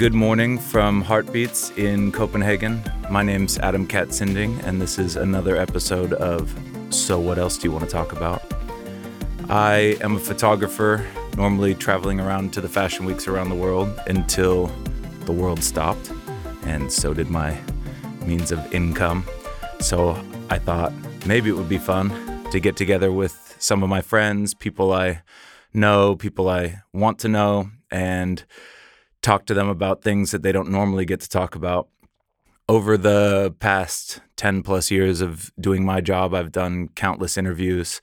Good morning from Heartbeats in Copenhagen. My name's Adam Katz Sinding, and this is another episode of So What Else Do You Want to Talk About? I am a photographer, normally traveling around to the fashion weeks around the world until the world stopped, and so did my means of income. So I thought maybe it would be fun to get together with some of my friends, people I know, people I want to know, and talk to them about things that they don't normally get to talk about. Over the past 10 plus years of doing my job, I've done countless interviews.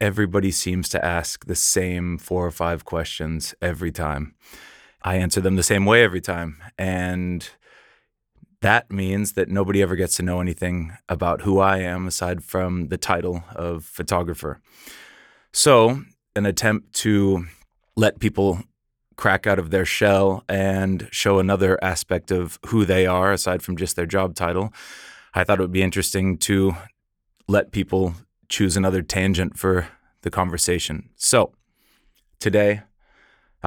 Everybody seems to ask the same four or five questions every time. I answer them the same way every time. And that means that nobody ever gets to know anything about who I am aside from the title of photographer. So, an attempt to let people crack out of their shell and show another aspect of who they are aside from just their job title. I thought it would be interesting to let people choose another tangent for the conversation. So, today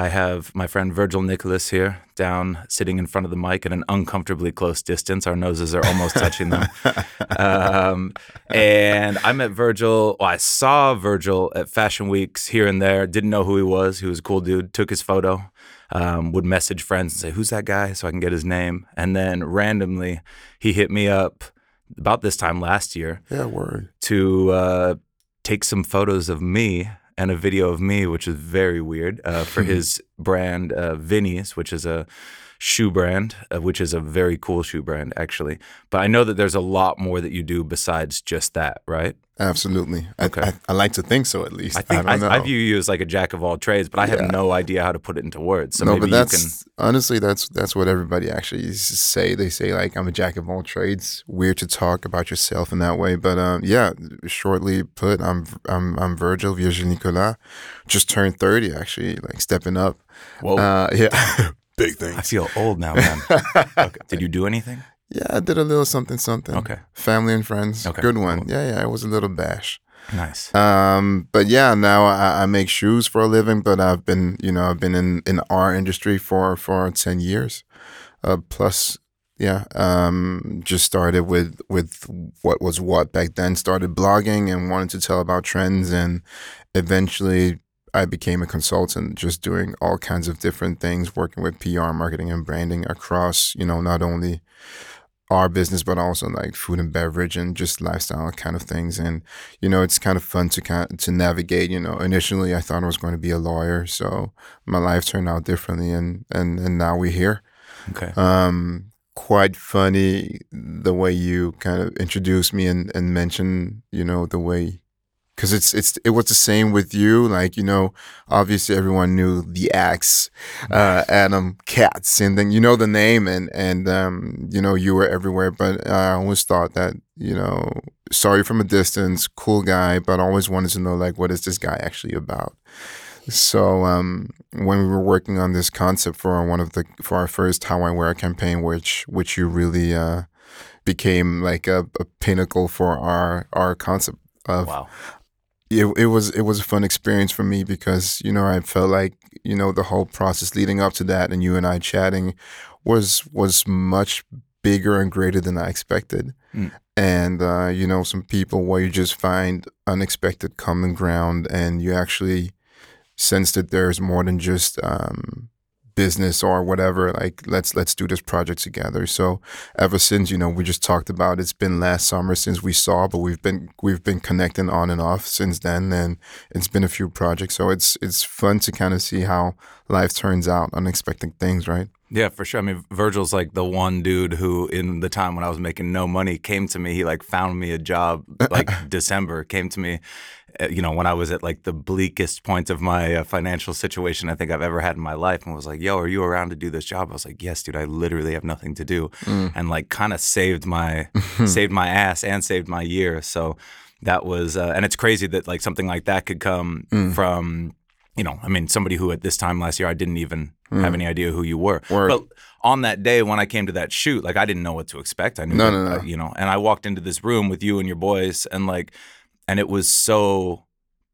I have my friend Virgil Nicholas here down sitting in front of the mic at an uncomfortably close distance. Our noses are almost touching them. Um, and I met Virgil, well, I saw Virgil at fashion weeks here and there, didn't know who he was. He was a cool dude, took his photo, um, would message friends and say, Who's that guy? so I can get his name. And then randomly, he hit me up about this time last year. Yeah, word. To uh, take some photos of me and a video of me, which is very weird, uh, for his brand uh, Vinny's, which is a shoe brand, uh, which is a very cool shoe brand, actually. But I know that there's a lot more that you do besides just that, right? Absolutely. Okay. I, I, I like to think so, at least. I think I, I, don't I, know. view you as like a jack of all trades, but I have Yeah. no idea how to put it into words. So no, maybe but you can. that's honestly that's that's what everybody actually say. They say like I'm a jack of all trades. Weird to talk about yourself in that way, but um, yeah. Shortly put, I'm I'm I'm Virgil Virgil Nicholas. Just turned thirty, actually, like stepping up. Whoa, Uh, yeah, big thing. I feel old now, man. okay. Did you do anything? Yeah, I did a little something something. Okay. Family and friends. Okay, Good one. cool. Yeah, yeah. It was a little bash. Nice. Um, but yeah, now I, I make shoes for a living, but I've been, you know, I've been in, in our industry for, for 10 years. Uh, plus, yeah, um, just started with, with what was what back then, started blogging and wanted to tell about trends. And eventually I became a consultant, just doing all kinds of different things, working with PR, marketing and branding across, you know, not only our business, but also like food and beverage and just lifestyle kind of things. And you know, it's kind of fun to kind to navigate. You know, initially I thought I was going to be a lawyer, so my life turned out differently, and and and now we're here. Okay. Um, quite funny the way you kind of introduced me and and mentioned, you know, the way. Cause it's it's it was the same with you, like you know. Obviously, everyone knew the axe, uh, Adam Katz, and then you know the name, and and um, you know you were everywhere. But I always thought that you know, sorry from a distance, cool guy, but I always wanted to know like what is this guy actually about. So um, when we were working on this concept for one of the for our first How I Wear campaign, which which you really uh, became like a, a pinnacle for our our concept of Wow. It, it was it was a fun experience for me because you know I felt like you know the whole process leading up to that and you and I chatting was was much bigger and greater than I expected Mm. and uh, you know some people where you just find unexpected common ground and you actually sense that there's more than just um, business or whatever like let's let's do this project together so ever since you know we just talked about it's been last summer since we saw but we've been we've been connecting on and off since then and it's been a few projects so it's it's fun to kind of see how life turns out unexpected things right Yeah, for sure. I mean, Virgil's like the one dude who, in the time when I was making no money, came to me. He like found me a job like December. Came to me, you know, when I was at like the bleakest point of my uh, financial situation I think I've ever had in my life, and was like, "Yo, are you around to do this job?" I was like, "Yes, dude. I literally have nothing to do," and like kind of saved my saved my ass and saved my year. So that was, uh, and it's crazy that like something like that could come from you know, I mean, somebody who at this time last year I didn't even have any idea who you were. Word. But on that day when I came to that shoot, like I didn't know what to expect. I knew, No, no, no. uh, you know, and I walked into this room with you and your boys, and like, and it was so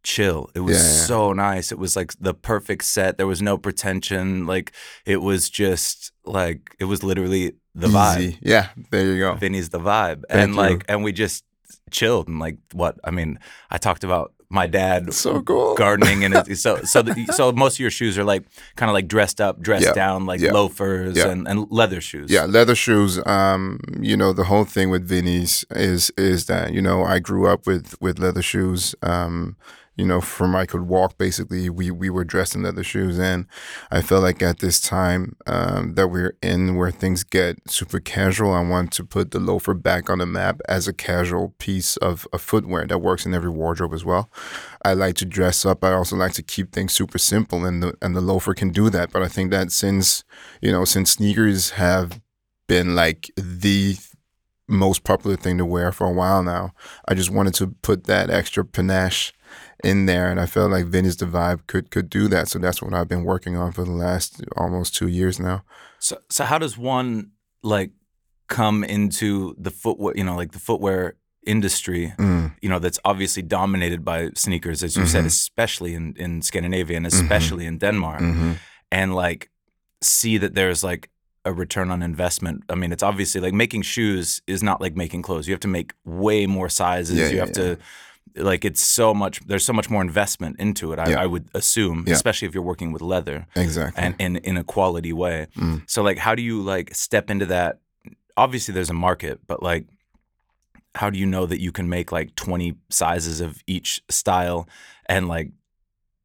chill. It was Yeah, yeah. so nice. It was like the perfect set. There was no pretension. Like it was just like it was literally the vibe. Yeah, there you go. Vinny's the vibe. Thank and you. like and we just chilled and like what I mean, I talked about my dad So cool. gardening and it, so so the, so most of your shoes are like kind of like dressed up, dressed Yeah. down, like Yeah. loafers Yeah. and, and leather shoes. Yeah, leather shoes. Um, you know, the whole thing with Vinny's is is that you know I grew up with with leather shoes. Um, you know, from I could walk. Basically, we we were dressed in leather shoes, and I felt like at this time um, that we're in, where things get super casual, I want to put the loafer back on the map as a casual piece of, of footwear that works in every wardrobe as well. I like to dress up. I also like to keep things super simple, and the and the loafer can do that. But I think that since you know, since sneakers have been like the most popular thing to wear for a while now. I just wanted to put that extra panache in there, and I felt like Vinny's the vibe could could do that. So that's what I've been working on for the last almost two years now. So so how does one like come into the footwear, you know, like the footwear industry, Mm, you know, that's obviously dominated by sneakers, as you said, Mhm. especially in, in Scandinavia and especially in Denmark, hmm and like see that there's like a return on investment. I mean, it's obviously like making shoes is not like making clothes. You have to make way more sizes. Yeah, you yeah, have to like it's so much there's so much more investment into it, I, Yeah. I would assume, Yeah. especially if you're working with leather Exactly. and in in a quality way. Mm. So like how do you like step into that? Obviously there's a market, but like how do you know that you can make like 20 sizes of each style and like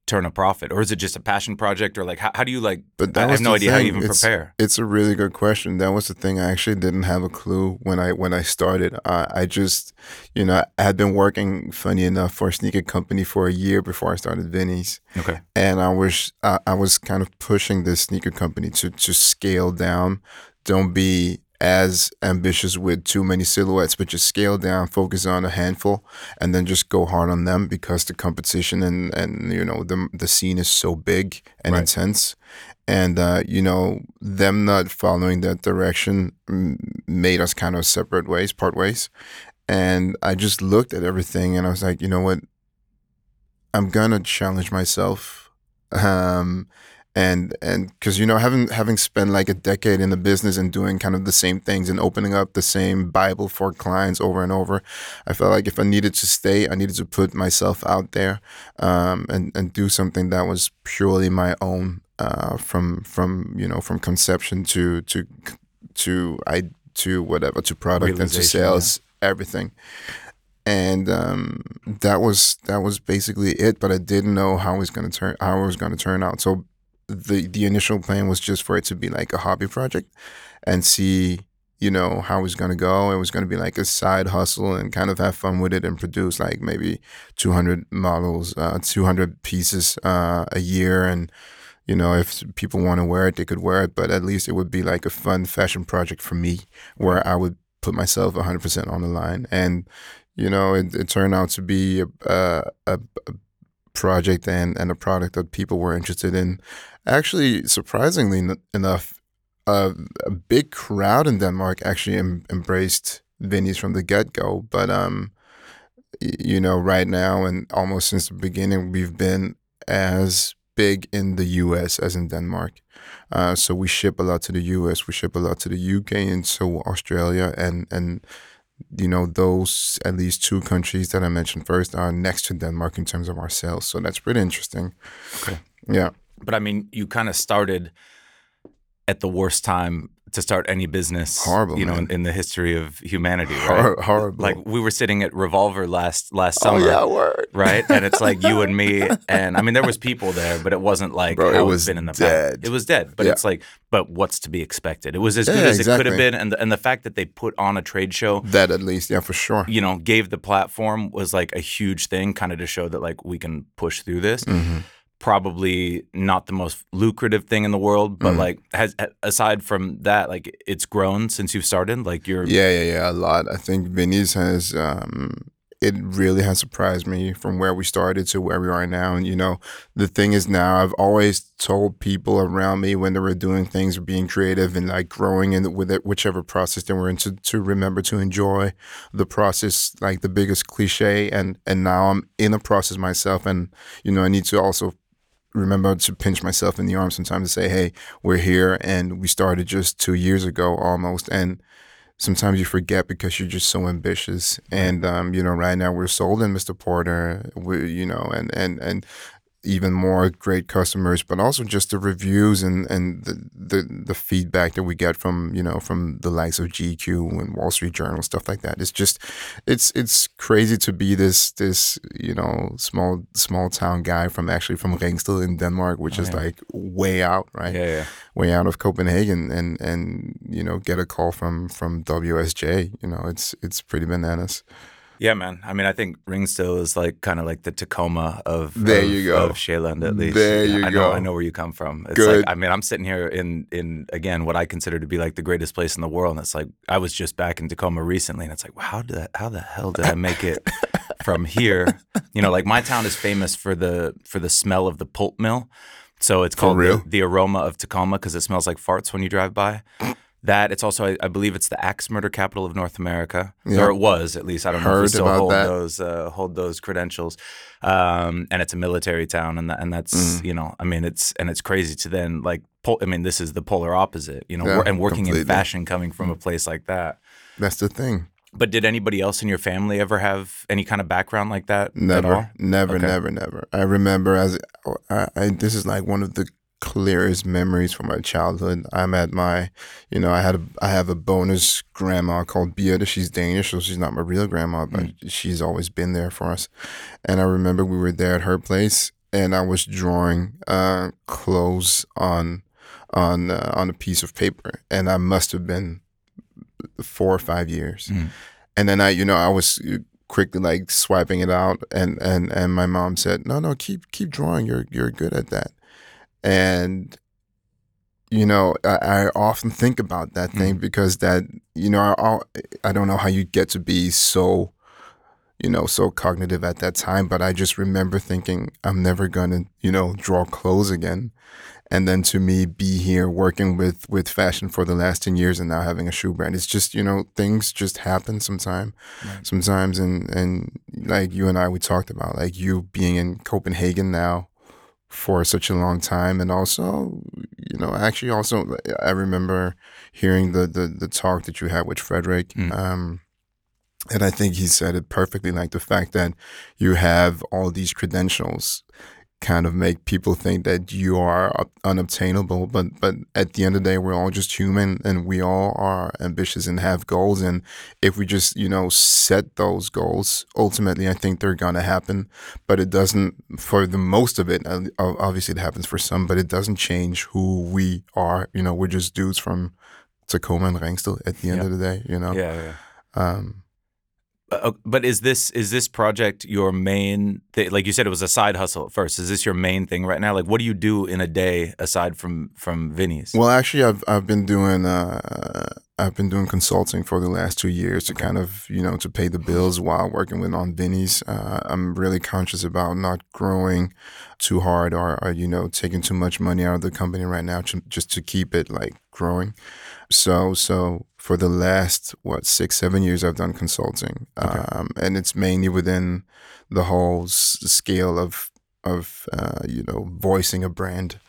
turn a profit or is it just a passion project or like how, how do you like but I have no idea how you even It's- prepare. It's a really good question. That was the thing. I actually didn't have a clue when I when I started. Uh, I just, you know, I had been working, funny enough, for a sneaker company for a year before I started Vinny's Okay. and I was I, I was kind of pushing the sneaker company to to scale down. Don't be as ambitious with too many silhouettes, but just scale down, focus on a handful, and then just go hard on them because the competition and and you know the the scene is so big and Right. intense. And uh, you know them not following that direction made us kind of separate ways, part ways. And I just looked at everything and I was like, you know what? I'm gonna challenge myself, um, and and because you know having having spent like a decade in the business and doing kind of the same things and opening up the same Bible for clients over and over, I felt like if I needed to stay, I needed to put myself out there, um, and and do something that was purely my own, uh, from from you know from conception to to to I to whatever to product and to sales, everything and um, that was that was basically it. But I didn't know how it was going to turn how it was going to turn out. So the the initial plan was just for it to be like a hobby project and see you know how it was going to go. It was going to be like a side hustle and kind of have fun with it and produce like maybe 200 models, uh, 200 pieces uh, a year and. You know, if people want to wear it, they could wear it, but at least it would be like a fun fashion project for me where I would put myself 100% on the line. And you know, it, it turned out to be a, a, a a project and, and a product that people were interested in. Actually, surprisingly enough, uh, a big crowd in Denmark actually em- embraced Vinny's from the get go. But um, y- you know, right now and almost since the beginning, we've been as big in the U.S. as in Denmark. Uh, so we ship a lot to the U.S., we ship a lot to the U.K. and so Australia, and and you know those at least two countries that I mentioned first are next to Denmark in terms of our sales. So that's pretty interesting. Okay. Yeah. But I mean, you kind of started at the worst time to start any business. Horrible, you know, in, in the history of humanity, right? Hor- horrible. Like we were sitting at Revolver last last oh summer. yeah, word. right? And it's like you and me, and I mean, there was people there, but it wasn't like Bro, it was it's been in the dead. past. It was dead, but Yeah. it's like, but what's to be expected? It was as Yeah, good as it could have been, and the, and the fact that they put on a trade show, That at least, yeah, for sure. you know, gave the platform was like a huge thing, kind of to show that like we can push through this. hmm Probably not the most lucrative thing in the world, but Mhm. like has aside from that, like it's grown since you've started. Like you're Yeah, yeah, yeah, a lot. I think Vinny's has um, it really has surprised me from where we started to where we are now. And you know, the thing is now I've always told people around me when they were doing things or being creative and like growing in with it, whichever process they were in to, to remember to enjoy the process, like the biggest cliche. And and now I'm in a process myself, and you know I need to also remember to pinch myself in the arm sometimes to say, hey, we're here, and we started just two years ago almost, and sometimes you forget because you're just so ambitious. And um, you know, right now we're sold in Mr. Porter, we, you know, and and and even more great customers, but also just the reviews and and the, the the feedback that we get from you know from the likes of GQ and Wall Street Journal stuff like that. It's just it's it's crazy to be this this you know small small town guy from actually from Ringsted in Denmark, which oh, is like way out, right? Yeah, yeah, way out of Copenhagen, and and you know get a call from from WSJ. You know, it's it's pretty bananas. Yeah, man. I mean, I think Ringsted is like kind of like the Tacoma of there of, you go of Sjælland at least. There you I go. Know, I know where you come from. It's Good. like I mean, I'm sitting here in in again what I consider to be like the greatest place in the world, and it's like I was just back in Tacoma recently, and it's like, how did how the hell did I make it from here? You know, like my town is famous for the for the smell of the pulp mill. So it's called the, the, aroma of Tacoma because it smells like farts when you drive by. That it's also, I, I, believe, it's the axe murder capital of North America, or it was at least. I don't Heard know if we still hold that. those uh, hold those credentials. Um, and it's a military town, and that, and that's mm. you know, I mean, it's and it's crazy to then like, pol- I mean, this is the polar opposite, you know, yeah, and working completely. in fashion, coming from a place like that. That's the thing. But did anybody else in your family ever have any kind of background like that? Never, never, okay. never, never. I remember as I, I, this is like one of the clearest memories from my childhood. I'm at my, you know, I had a, I have a bonus grandma called Beata. She's Danish, so she's not my real grandma, but mm. she's always been there for us. And I remember we were there at her place, and I was drawing uh, clothes on on uh, on a piece of paper, and I must have been four or five years. Mm. And then I, you know, I was quickly like swiping it out, and and and my mom said, "No, no, keep keep drawing. You're you're good at that." And you know I, I, often think about that thing mm. because that you know I, I don't know how you get to be so you know so cognitive at that time but i just remember thinking i'm never gonna you know draw clothes again and then to me be here working with with fashion for the last 10 years and now having a shoe brand it's just you know things just happen sometime right. sometimes and and like you and i we talked about like you being in copenhagen now for such a long time and also you know actually also i remember hearing the the, the talk that you had with frederick mm. um, and i think he said it perfectly like the fact that you have all these credentials kind of make people think that you are unobtainable. But but at the end of the day, we're all just human, and we all are ambitious and have goals. And if we just you know set those goals, ultimately, I think they're gonna happen. But it doesn't for the most of it. Obviously, it happens for some, but it doesn't change who we are. You know, we're just dudes from Tacoma and Ringsted at the end yeah. of the day. You know. Yeah. Yeah. Um, uh, but is this is this project your main thing? Like you said, it was a side hustle at first. Is this your main thing right now? Like, what do you do in a day aside from from Vinny's? Well, actually, I've I've been doing uh, I've been doing consulting for the last two years to kind of you know to pay the bills while working with on Vinny's. Uh, I'm really conscious about not growing too hard or, or you know taking too much money out of the company right now, to, just to keep it like growing. So so for the last what six seven years I've done consulting, okay. um, and it's mainly within the whole s- scale of of uh, you know voicing a brand,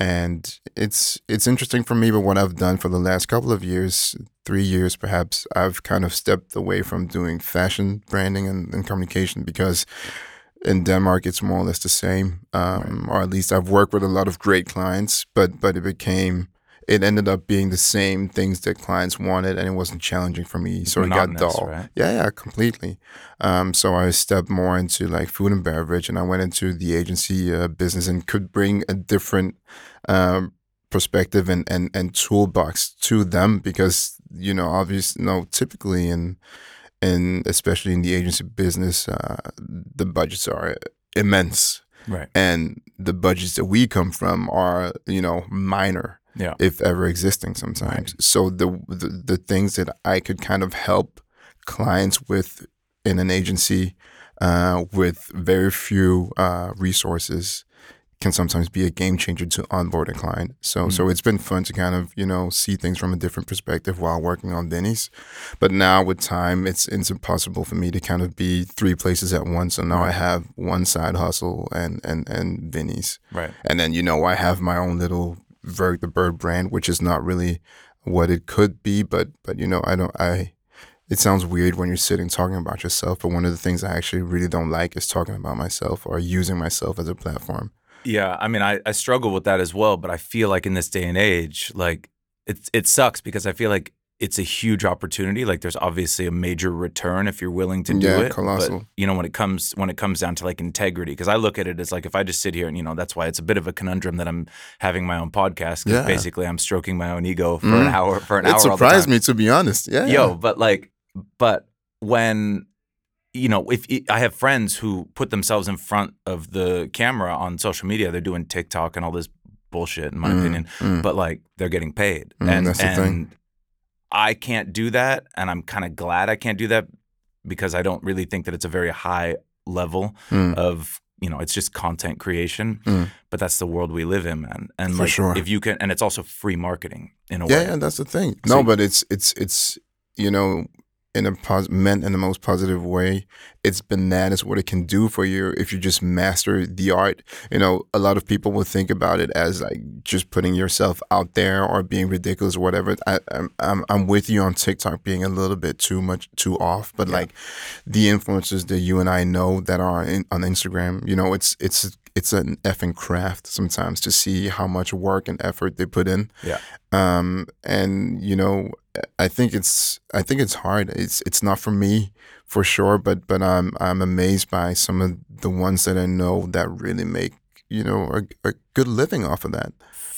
and it's it's interesting for me. But what I've done for the last couple of years, three years perhaps, I've kind of stepped away from doing fashion branding and, and communication because in Denmark, it's more or less the same, um, right. or at least I've worked with a lot of great clients, but but it became it ended up being the same things that clients wanted, and it wasn't challenging for me. So it got dull. Right? Yeah, yeah, completely. Um, so I stepped more into like food and beverage, and I went into the agency uh, business and could bring a different um, perspective and, and and toolbox to them because you know, obviously, you no, know, typically in in especially in the agency business, uh, the budgets are immense. Right. And the budgets that we come from are, you know, minor yeah. if ever existing sometimes. Right. So the, the the things that I could kind of help clients with in an agency uh, with very few uh, resources can sometimes be a game changer to onboard a client. So so it's been fun to kind of you know see things from a different perspective while working on Vinny's. But now with time, it's it's impossible for me to kind of be three places at once. So now I have one side hustle and and and Vinny's, Right. and then you know I have my own little Verg the Bird brand, which is not really what it could be. But but you know I don't I. It sounds weird when you're sitting talking about yourself, but one of the things I actually really don't like is talking about myself or using myself as a platform. Yeah, I mean, I, I struggle with that as well, but I feel like in this day and age, like it it sucks because I feel like it's a huge opportunity. Like there's obviously a major return if you're willing to do Yeah, it. But, colossal. you know, when it comes when it comes down to like integrity, because I look at it as like if I just sit here and you know that's why it's a bit of a conundrum that I'm having my own podcast because Yeah. basically I'm stroking my own ego for an Mm. hour for an It hour. the surprised me to be honest. Yeah, Yo, but like, but when you know, if I have friends who put themselves in front of the camera on social media, they're doing TikTok and all this bullshit, in my Mm, opinion. mm. But like, they're getting paid, Mm, and that's the and thing. I can't do that, and I'm kind of glad I can't do that because I don't really think that it's a very high level Mm. of you know, it's just content creation. Mm. But that's the world we live in, man. And For like, sure. if you can, and it's also free marketing in a yeah, way. yeah, and that's the thing. So- No, but it's it's it's you know in a pos- meant in the most positive way. It's bananas what it can do for you if you just master the art. You know, a lot of people will think about it as like just putting yourself out there or being ridiculous or whatever. I, I'm I'm I'm with you on TikTok being a little bit too much too off, but like the influencers that you and I know that are in, on Instagram, you know, it's it's it's an effing craft sometimes to see how much work and effort they put in. Yeah. um and you know i think it's i think it's hard. It's it's not for me for sure but but i'm i'm amazed by some of the ones that i know that really make you know a, a good living off of that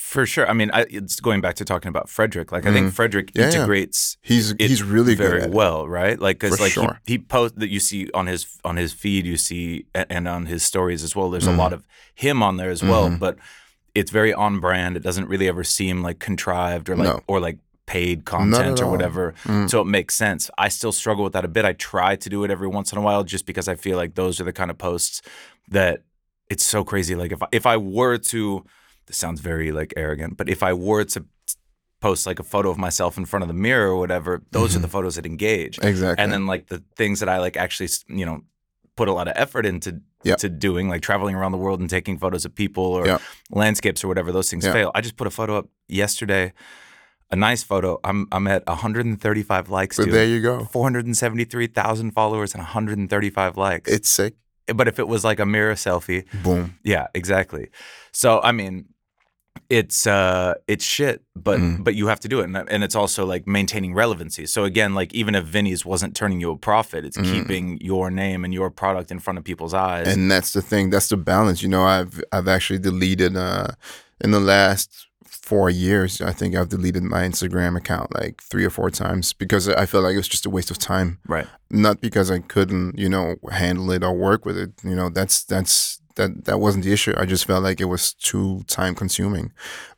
For sure. I mean, I, it's going back to talking about Frederick. Like, I think Frederick Mm-hmm. Yeah, yeah. integrates he's it he's really good very it. well, right? Like, because like sure. he, he post that you see on his on his feed, you see and on his stories as well. There's Mm-hmm. a lot of him on there as well, but it's very on brand. It doesn't really ever seem like contrived or like No. or like paid content or whatever. Mm. So it makes sense. I still struggle with that a bit. I try to do it every once in a while, just because I feel like those are the kind of posts that it's so crazy. Like if I, if I were to, this sounds very like arrogant, but if I were to post like a photo of myself in front of the mirror or whatever, those are the mm-hmm. photos that engage. exactly And then like the things that I like actually, you know, put a lot of effort into Yeah. to doing, like traveling around the world and taking photos of people or Yeah. landscapes or whatever. Those things Yeah. fail. I just put a photo up yesterday, a nice photo. I'm I'm at 135 likes. but dude. there you go 473,000 followers and 135 likes. it's sick but if it was like a mirror selfie, boom yeah, exactly. So I mean, it's uh it's shit, but Mm. but you have to do it, and, and it's also like maintaining relevancy. So again, like even if Vinny's wasn't turning you a profit, it's Mm. keeping your name and your product in front of people's eyes. and that's the thing that's the balance you know i've i've actually deleted uh in the last four years i think i've deleted my instagram account like three or four times because i felt like it was just a waste of time right. not because i couldn't you know handle it or work with it you know that's that's that that wasn't the issue. I just felt like it was too time consuming.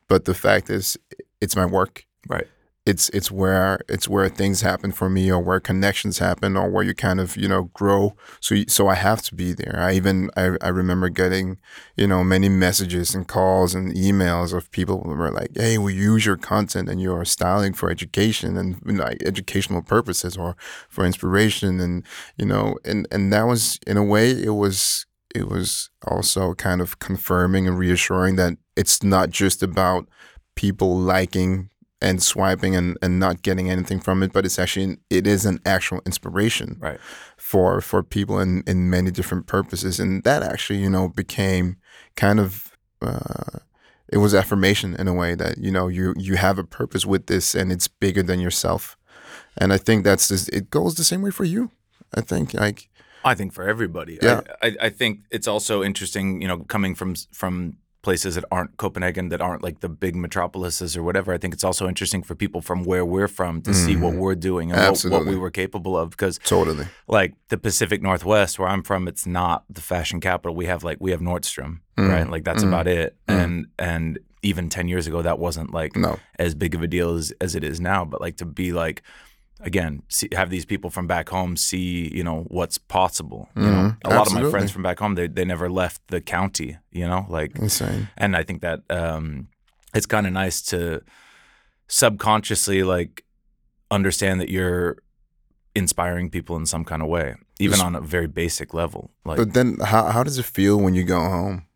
But the fact is it's my work. Right. it's it's where it's where things happen for me or where connections happen or where you kind of you know grow. So so I have to be there. I even I, I remember getting you know many messages and calls and emails of people who were like hey we use your content and your styling for education and you know, like educational purposes or for inspiration. And you know and and that was in a way it was it was also kind of confirming and reassuring that it's not just about people liking and swiping and, and not getting anything from it, but it's actually it is an actual inspiration Right. for for people in, in many different purposes, and that actually you know became kind of uh, it was affirmation in a way that you know you you have a purpose with this and it's bigger than yourself, and I think that's just, it goes the same way for you. I think like I think for everybody. Yeah. I, I, I think it's also interesting, you know, coming from from places that aren't Copenhagen, that aren't like the big metropolises or whatever. I think it's also interesting for people from where we're from to see what mm-hmm. we're doing and what, what we were capable of. Because totally like the Pacific Northwest, where I'm from, it's not the fashion capital. We have like we have Nordstrom, Mm. right? Like that's mm-hmm. about it. Mm. And and even ten years ago, that wasn't like no as big of a deal as, as it is now. But like to be like again see, have these people from back home see you know what's possible. You Mhm. know, a lot of my friends from back home they they never left the county. You know, like Insane. and I think that um, it's kind of nice to subconsciously like understand that you're inspiring people in some kind of way, even on a very basic level. Like, But then, how how does it feel when you go home?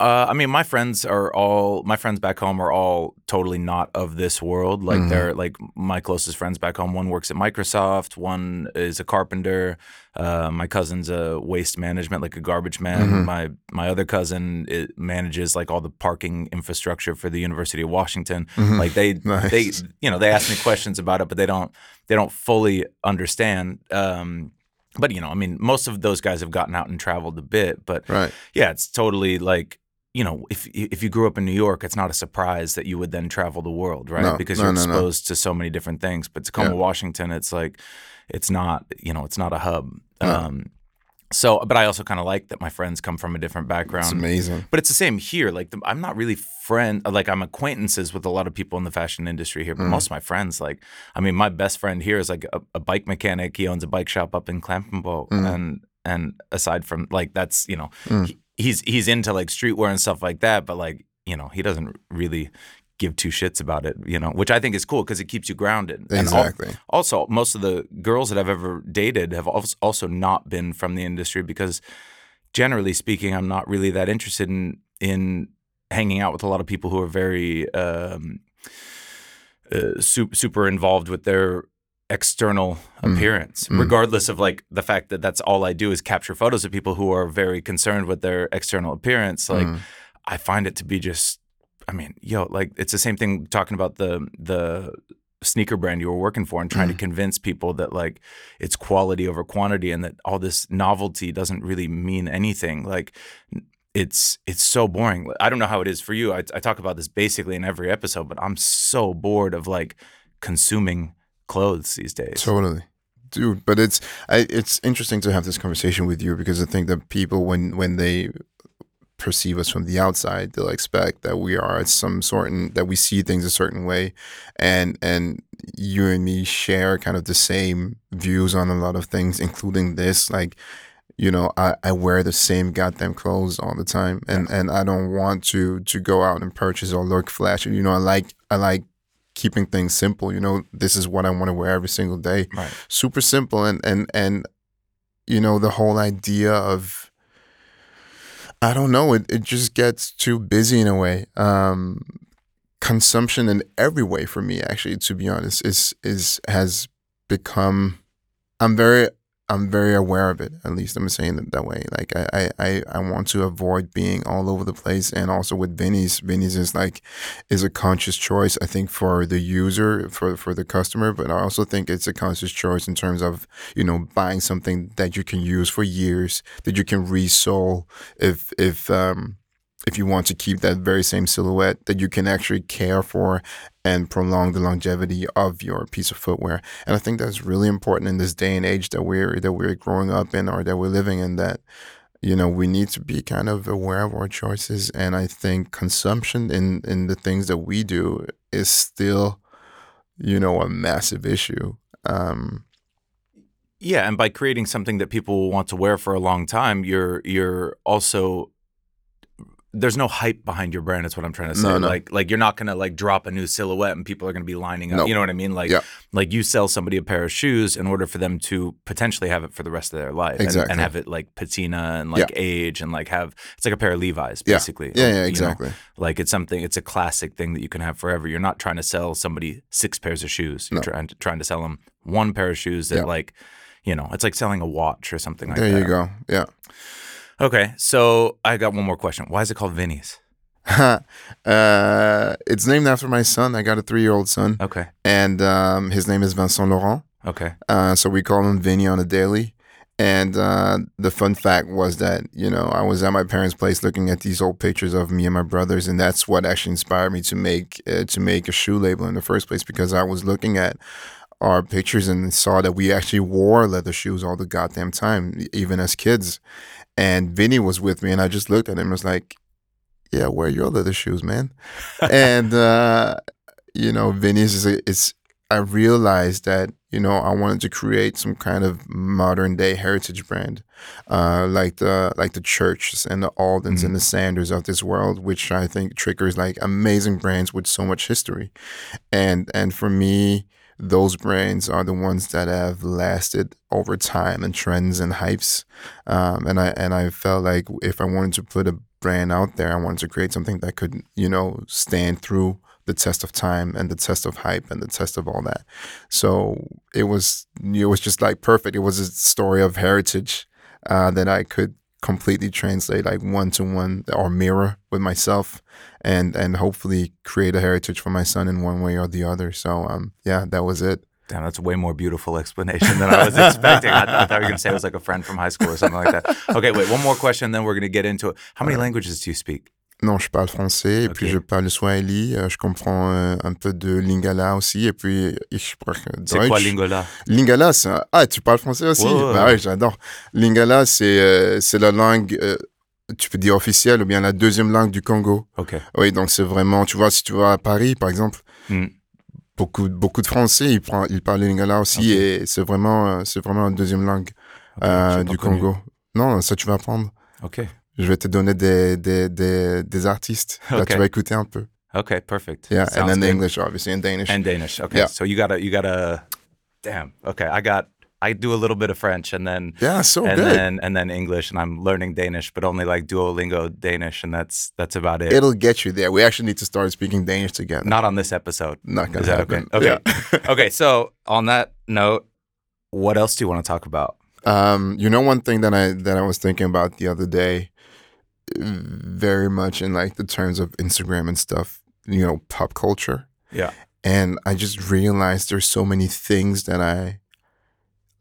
Uh, I mean, my friends are all my friends back home are all totally not of this world. Like Mhm. they're like my closest friends back home. One works at Microsoft. One is a carpenter. Uh, my cousin's a waste management, like a garbage man. Mhm. My my other cousin it manages like all the parking infrastructure for the University of Washington. Mhm. Like they Nice. they you know they ask me questions about it, but they don't they don't fully understand. Um, but you know, I mean, most of those guys have gotten out and traveled a bit, but right. yeah, it's totally like you know, if if you grew up in New York, it's not a surprise that you would then travel the world, right? No, because no, you're no, exposed to so many different things. But Tacoma, Yeah. Washington, it's like it's not, you know, it's not a hub. Um, so, but I also kind of like that my friends come from a different It's background. amazing. But it's the same here. Like the, I'm not really friend. Like I'm acquaintances with a lot of people in the fashion industry here. But Mm. most of my friends, like, I mean, my best friend here is like a, a bike mechanic. He owns a bike shop up in Klampenborg, Mm. and and aside from like that's you know Mm. he, he's he's into like streetwear and stuff like that. But like you know he doesn't really give two shits about it. You know, which I think is cool because it keeps you grounded. And al- Exactly. also, most of the girls that I've ever dated have als- also not been from the industry because, generally speaking, I'm not really that interested in in hanging out with a lot of people who are very um, uh, super, super involved with their external Mm. appearance, Mm. regardless of like the fact that that's all I do is capture photos of people who are very concerned with their external appearance. Like, Mm. I find it to be just I mean, yo, like it's the same thing talking about the the sneaker brand you were working for and trying to convince people that like it's quality over quantity and that all this novelty doesn't really mean anything. Like it's it's so boring. I don't know how it is for you. I, I talk about this basically in every episode, but I'm so bored of like consuming clothes these days. Totally. Dude, but it's I, it's interesting to have this conversation with you because I think that people when when they perceive us from the outside, they'll expect that we are at some sort and that we see things a certain way, and and you and me share kind of the same views on a lot of things, including this. Like, you know, I, I wear the same goddamn clothes all the time, and and I don't want to to go out and purchase or look flashy. You know, I like I like keeping things simple. You know, this is what I want to wear every single day right. super simple and and and you know the whole idea of i don't know it, it just gets too busy in a way um consumption in every way for me actually to be honest is is has become i'm very i'm very aware of it at least i'm saying it that way. Like i i i, want to avoid being all over the place and also with vinny's vinny's is like is a conscious choice i think for the user for for the customer but i also think it's a conscious choice in terms of you know buying something that you can use for years that you can resole if if um if you want to keep that very same silhouette that you can actually care for and prolong the longevity of your piece of footwear. And i think that's really important in this day and age that we're that we're growing up in or that we're living in that you know we need to be kind of aware of our choices. And i think consumption in in the things that we do is still you know a massive issue. Um Yeah, and by creating something that people will want to wear for a long time, you're you're also there's no hype behind your brand. Is what I'm trying to say. No, no. Like like you're not gonna like drop a new silhouette and people are gonna be lining up. No. You know what I mean? Like Yeah. like you sell somebody a pair of shoes in order for them to potentially have it for the rest of their life, and, Exactly. and have it like patina and like age and like have it's like a pair of Levi's Yeah. basically. yeah you yeah know? exactly Like it's something. It's a classic thing that you can have forever. You're not trying to sell somebody six pairs of shoes. You're trying to trying to sell them one pair of shoes that Yeah. like, you know, it's like selling a watch or something like there that. There you go yeah Okay, so I got one more question. Why is it called Vinny's? uh, it's named after my son. I got a three-year-old son, Okay, and um, his name is Vincent Laurent. okay, Uh, so we call him Vinny on a daily. And uh, the fun fact was that you know I was at my parents' place looking at these old pictures of me and my brothers, and that's what actually inspired me to make uh, to make a shoe label in the first place because I was looking at our pictures and saw that we actually wore leather shoes all the goddamn time, even as kids. And Vinny was with me, and I just looked at him and was like, "Yeah, wear your leather shoes, man." and uh, you know, Vinny's is a, I realized that you know I wanted to create some kind of modern day heritage brand, uh, like the like the Church's and the Aldens Mhm. and the Sanders of this world, which I think triggers like amazing brands with so much history, and and for me, those brands are the ones that have lasted over time and trends and hypes, um, and I and I felt like if I wanted to put a brand out there, I wanted to create something that could you know stand through the test of time and the test of hype and the test of all that. So it was it was just like perfect. It was a story of heritage uh, that I could completely translate like one to one or mirror with myself and and hopefully create a heritage for my son in one way or the other. So um yeah, that was it. Damn, that's a way more beautiful explanation than I was expecting. I, I thought you were going to say it was like a friend from high school or something like that. Okay, wait, one more question, then we're going to get into it. How many languages do you speak? Non, je parle français et puis je parle Swahili. euh, je comprends euh, un peu de Lingala aussi et puis ich spreche C'est quoi. Lingala? Lingala, c'est ah tu parles français aussi? Ouais, Bah ouais. j'adore. Lingala, c'est euh, c'est la langue, euh, tu peux dire officielle ou bien la deuxième langue du Congo. Ok. Oui, donc c'est vraiment, tu vois, si tu vas à Paris, par exemple, Mm. beaucoup, beaucoup de Français, ils, parlent Lingala aussi, et c'est vraiment, c'est vraiment la deuxième langue euh, du. Congo. Non, ça tu vas apprendre. Ok. Je vais te donner des, des, des, des artistes. Là, Ok. tu vas écouter un peu. Okay, perfect. Yeah, Sounds and then good. English, obviously, and Danish. and Danish. Okay, Yeah. so you gotta you gotta. Damn. Okay, I got. I do a little bit of French and then yeah, so and good. then and then English, and I'm learning Danish, but only like Duolingo Danish, and that's that's about it. It'll get you there. We actually need to start speaking Danish together. Not on this episode. Not gonna Is that happen. okay? Okay. Yeah. okay. So on that note, what else do you want to talk about? Um, you know, one thing that I that I was thinking about the other day, very much in like the terms of Instagram and stuff. You know, pop culture, Yeah. and I just realized there's so many things that I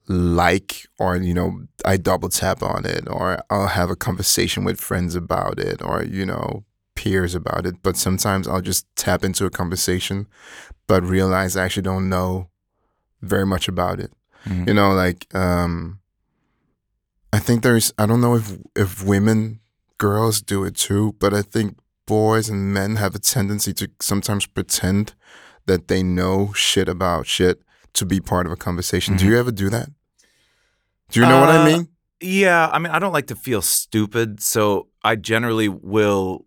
like, or you know, I double tap on it, or I'll have a conversation with friends about it, or you know, peers about it. But sometimes I'll just tap into a conversation, but realize I actually don't know very much about it Mhm. you know like um i think there's i don't know if if women girls do it too but i think boys and men have a tendency to sometimes pretend that they know shit about shit to be part of a conversation. Do Mhm. you ever do that? Do you know what i Uh, mean? Yeah, I mean, I don't like to feel stupid, so I generally will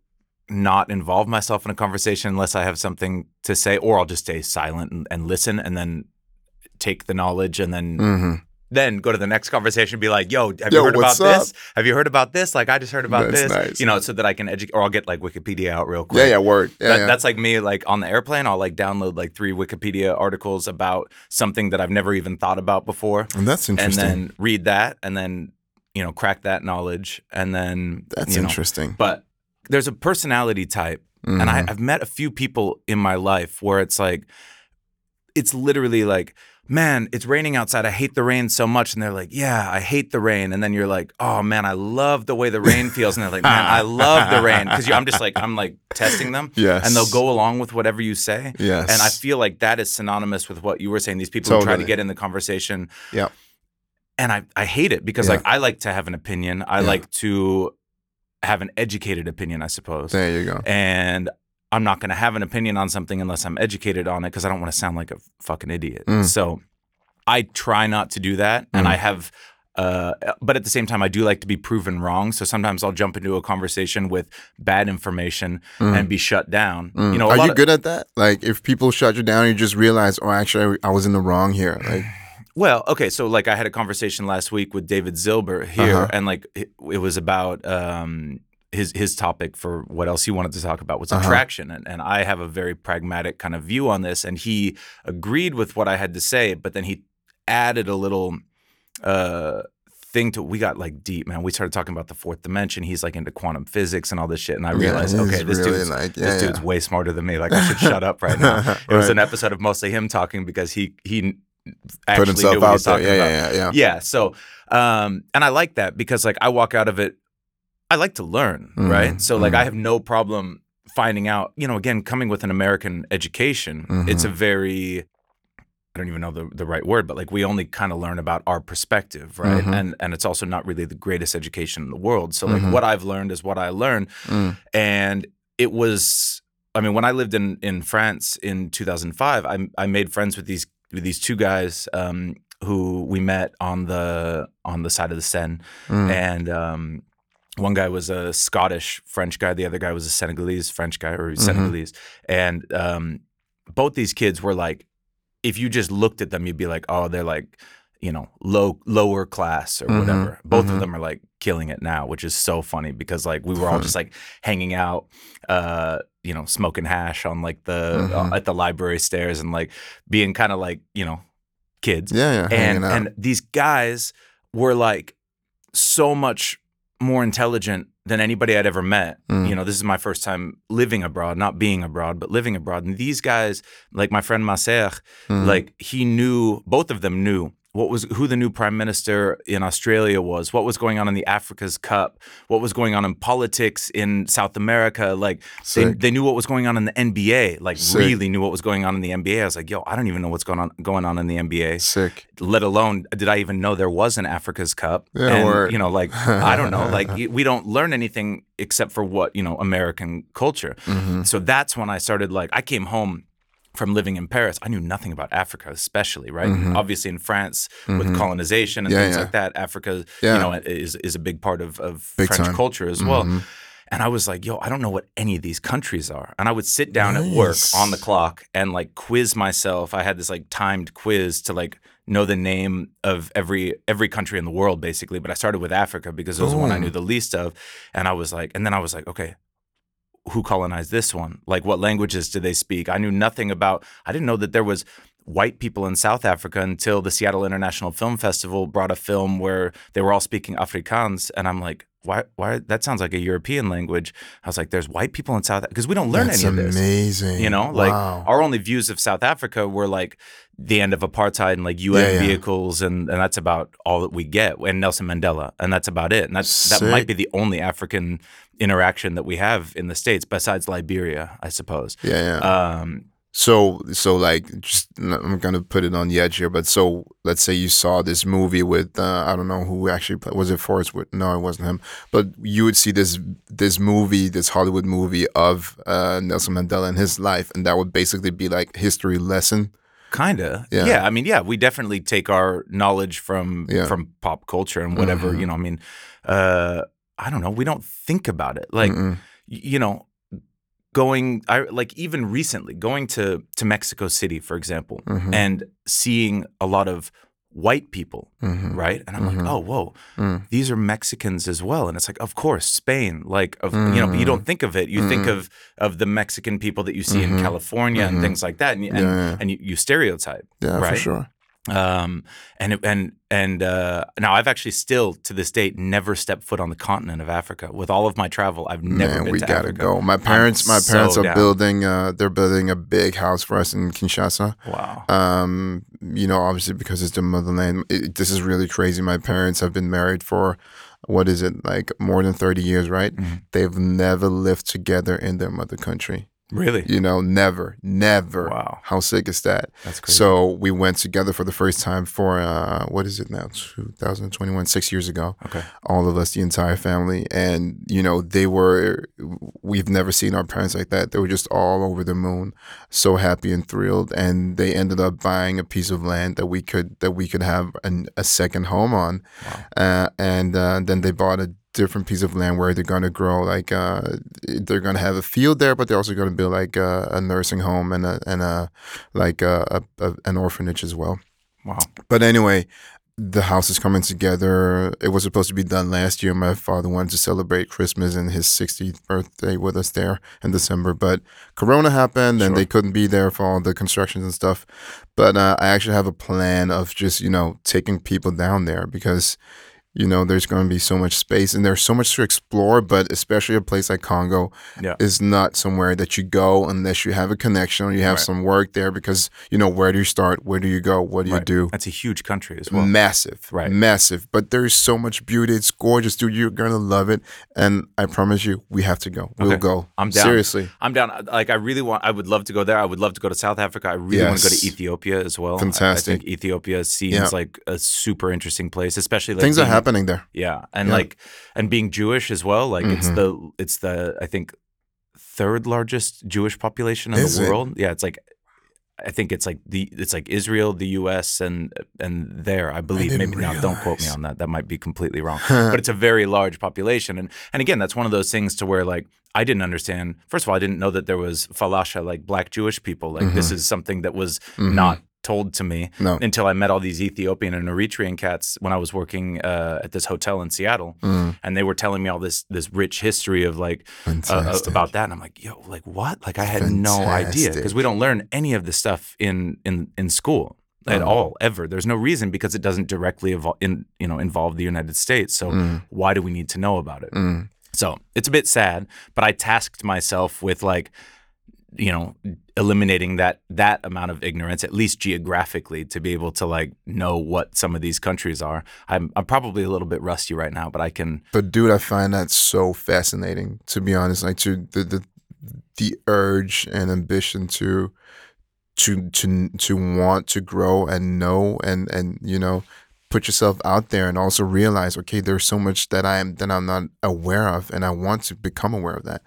not involve myself in a conversation unless I have something to say, or I'll just stay silent and, and listen, and then take the knowledge, and then hmm then go to the next conversation and be like, "Yo, have Yo, you heard about what's this? Have you heard about this? Like, I just heard about That's this. nice. You know, so that I can educate, or I'll get like Wikipedia out real quick. yeah yeah word yeah, That- yeah. That's like me, like on the airplane, I'll like download like three Wikipedia articles about something that I've never even thought about before and that's interesting. and then read that and then you know crack that knowledge and then that's you know. interesting but there's a personality type and I, Mhm. i've met a few people in my life where it's like it's literally like man it's raining outside i hate the rain so much and they're like yeah i hate the rain and then you're like oh man i love the way the rain feels and they're like man i love the rain because i'm just like i'm like testing them yes and they'll go along with whatever you say yes and I feel like that is synonymous with what you were saying. These people who try to get in the conversation. Yeah. And I, I hate it because Yeah. like I like to have an opinion. I Yeah. like to have an educated opinion, I suppose. there you go And I'm not going to have an opinion on something unless I'm educated on it because I don't want to sound like a fucking idiot. Mm. So I try not to do that. And Mm. I have, uh, but at the same time, I do like to be proven wrong. So sometimes I'll jump into a conversation with bad information Mm. and be shut down. Mm. You know, are you of- good at that? Like, if people shut you down, you just realize, oh, actually, I, I was in the wrong here. Like, Well, okay, so like I had a conversation last week with David Zilber here, Uh-huh. and like it, it was about um, his his topic for what else he wanted to talk about was Uh-huh. attraction, and, and I have a very pragmatic kind of view on this, and he agreed with what I had to say, but then he added a little uh, thing to. We got like deep, man. We started talking about the fourth dimension. He's like into quantum physics and all this shit, and I realized, yeah, okay, this really dude's like, yeah, this dude's way smarter than me. Like I should shut up right now. It was an episode of mostly him talking because he he put actually himself knew what he out was there. talking Yeah, about. yeah, yeah, yeah. Yeah. So, um, and I like that because like I walk out of it, I like to learn, Mhm, right? So like mhm. I have no problem finding out. You know, again, coming with an American education, it's Mm-hmm. a very I don't even know the, the right word, but like we only kind of learn about our perspective, right? Mhm. And and it's also not really the greatest education in the world. So like Mhm. what I've learned is what I learned, Mm. and it was. I mean, when I lived in in France in 2005, I I made friends with these these two guys um, who we met on the on the side of the Seine, Mm. and um, one guy was a Scottish French guy, the other guy was a Senegalese French guy or Senegalese, and um, both these kids were like, if you just looked at them, you'd be like, oh, they're like. You know, low lower class or Mhm, whatever. Both mhm. of them are like killing it now, which is so funny because like we were all just like hanging out, uh, you know, smoking hash on like the uh, at the library stairs and like being kind of like you know kids Yeah, yeah. and and these guys were like so much more intelligent than anybody I'd ever met. Mm. You know, this is my first time living abroad, not being abroad, but living abroad. And these guys, like my friend Maser, Mhm. like he knew both of them knew what was who the new prime minister in Australia was, what was going on in the Africa's Cup, what was going on in politics in South America. Like they, they knew what was going on in the NBA. Like Sick. really knew what was going on in the NBA. I was like, yo, I don't even know what's going on going on in the NBA sick. let alone did I even know there was an Africa's Cup? Yeah, and, word. you know, like I don't know, like we don't learn anything except for what you know American culture. hmm So that's when I started. Like I came home from living in Paris. I knew nothing about Africa, especially right. Mhm. Obviously in France with Mhm. colonization and Yeah, things yeah. like that, Africa, Yeah. you know, is is a big part of of Big French time. culture as well. Mhm. And I was like, yo, I don't know what any of these countries are. And I would sit down at work on the clock and like quiz myself. I had this like timed quiz to like know the name of every every country in the world basically. But I started with Africa because it was the one I knew the least of. And I was like, and then I was like, okay, who colonized this one? Like what languages do they speak? I knew nothing about I didn't know that there was white people in South Africa until the Seattle International Film Festival brought a film where they were all speaking Afrikaans and I'm like why why that sounds like a European language. I was like there's white people in South because we don't learn That's any of this. amazing. You know, like Wow. our only views of South Africa were like the end of apartheid and like UN Yeah, yeah. vehicles, and, and that's about all that we get. And Nelson Mandela, and that's about it. And that's that might be the only African interaction that we have in the states, besides Liberia, I suppose. yeah, yeah. Um, So, so like, just I'm gonna put it on the edge here, but so let's say you saw this movie with uh, I don't know who actually played, was it Forrest Whit? No, it wasn't him. But you would see this this movie, this Hollywood movie of uh, Nelson Mandela and his life, and that would basically be like history lesson. Kinda. Yeah. Yeah. I mean, yeah, we definitely take our knowledge from Yeah. from pop culture and whatever, Mhm. you know, I mean, uh I don't know, we don't think about it. Like, Mm-mm. you know, going I like even recently going to to Mexico City, for example, Mhm. and seeing a lot of white people, Mhm. right? And I'm Mhm. like, "Oh, whoa. Mm. These are Mexicans as well." And it's like, "Of course, Spain." Like of you know, but you Mm. don't think of it. You think Mm-mm. of of the Mexican people that you see in California and Mhm. things like that and and, Yeah, yeah. and you, you stereotype yeah, right? for sure. Um, and and and uh, now I've actually still to this date never stepped foot on the continent of Africa. With all of my travel, I've never Man, been we to gotta Africa. go. My parents, my so parents are down. building. Uh, they're building a big house for us in Kinshasa. Wow. Um, you know, obviously because it's the motherland. It, this is really crazy. My parents have been married for what is it like more than thirty years, right? Mhm. They've never lived together in their mother country. Really? You know, never, never. Wow. How sick is that? That's crazy. So we went together for the first time for uh, what is it now? 2021, six years ago. okay. All of us, the entire family, and you know they were. We've never seen our parents like that. They were just all over the moon, so happy and thrilled. And they ended up buying a piece of land that we could that we could have an, a second home on, Wow. uh, and uh, then they bought a different piece of land where they're going to grow like uh, they're going to have a field there but they're also going to build like a, a nursing home and a and a like a, a, a, an orphanage as well Wow. but anyway, the house is coming together. It was supposed to be done last year. My father wanted to celebrate Christmas and his 60th birthday with us there in December, but Corona happened and they couldn't be there for all the constructions and stuff. But uh, I actually have a plan of just, you know, taking people down there because, you know, there's going to be so much space and there's so much to explore, but especially a place like Congo Yeah. is not somewhere that you go unless you have a connection or you have Right. some work there because, you know, where do you start? Where do you go? What do you do? That's a huge country as well. massive, Right. Massive. But there's so much beauty. It's gorgeous, dude. You're gonna love it. And I promise you, we have to go. We'll Okay. go. I'm down. Seriously. I'm down. Like I really want. I would love to go there. I would love to go to South Africa. I really want to go to Ethiopia as well. I- I, think Ethiopia seems Yeah. like a super interesting place, especially like Things are being- happening there. Yeah, and Yeah. like and being Jewish as well. Like it's Mhm. the it's the I think third largest Jewish population in Is the it? world. Yeah, it's like I think it's like the it's like Israel, the U.S. and and there, I believe. didn't Maybe now, don't quote me on that. That might be completely wrong. but it's a very large population, and and again, that's one of those things to where like I didn't understand. First of all, I didn't know that there was falasha, like black Jewish people. Like this is something that was not told to me. No. until I met all these Ethiopian and Eritrean cats when I was working uh, at this hotel in Seattle, Mm. and they were telling me all this this rich history of like uh, uh, about that, and I'm like, yo, like what? Like I had no idea because we don't learn any of this stuff in in in school at Oh. all ever. There's no reason because it doesn't directly evol- in you know involve the United States. So why do we need to know about it? Mm. So it's a bit sad, but I tasked myself with like, you know, eliminating that that amount of ignorance, at least geographically, to be able to like know what some of these countries are. I'm I'm probably a little bit rusty right now, but I can. But dude, I find that so fascinating. To be honest, like to the the the urge and ambition to to to to want to grow and know and and you know put yourself out there and also realize okay there's so much that i am that i'm not aware of and i want to become aware of that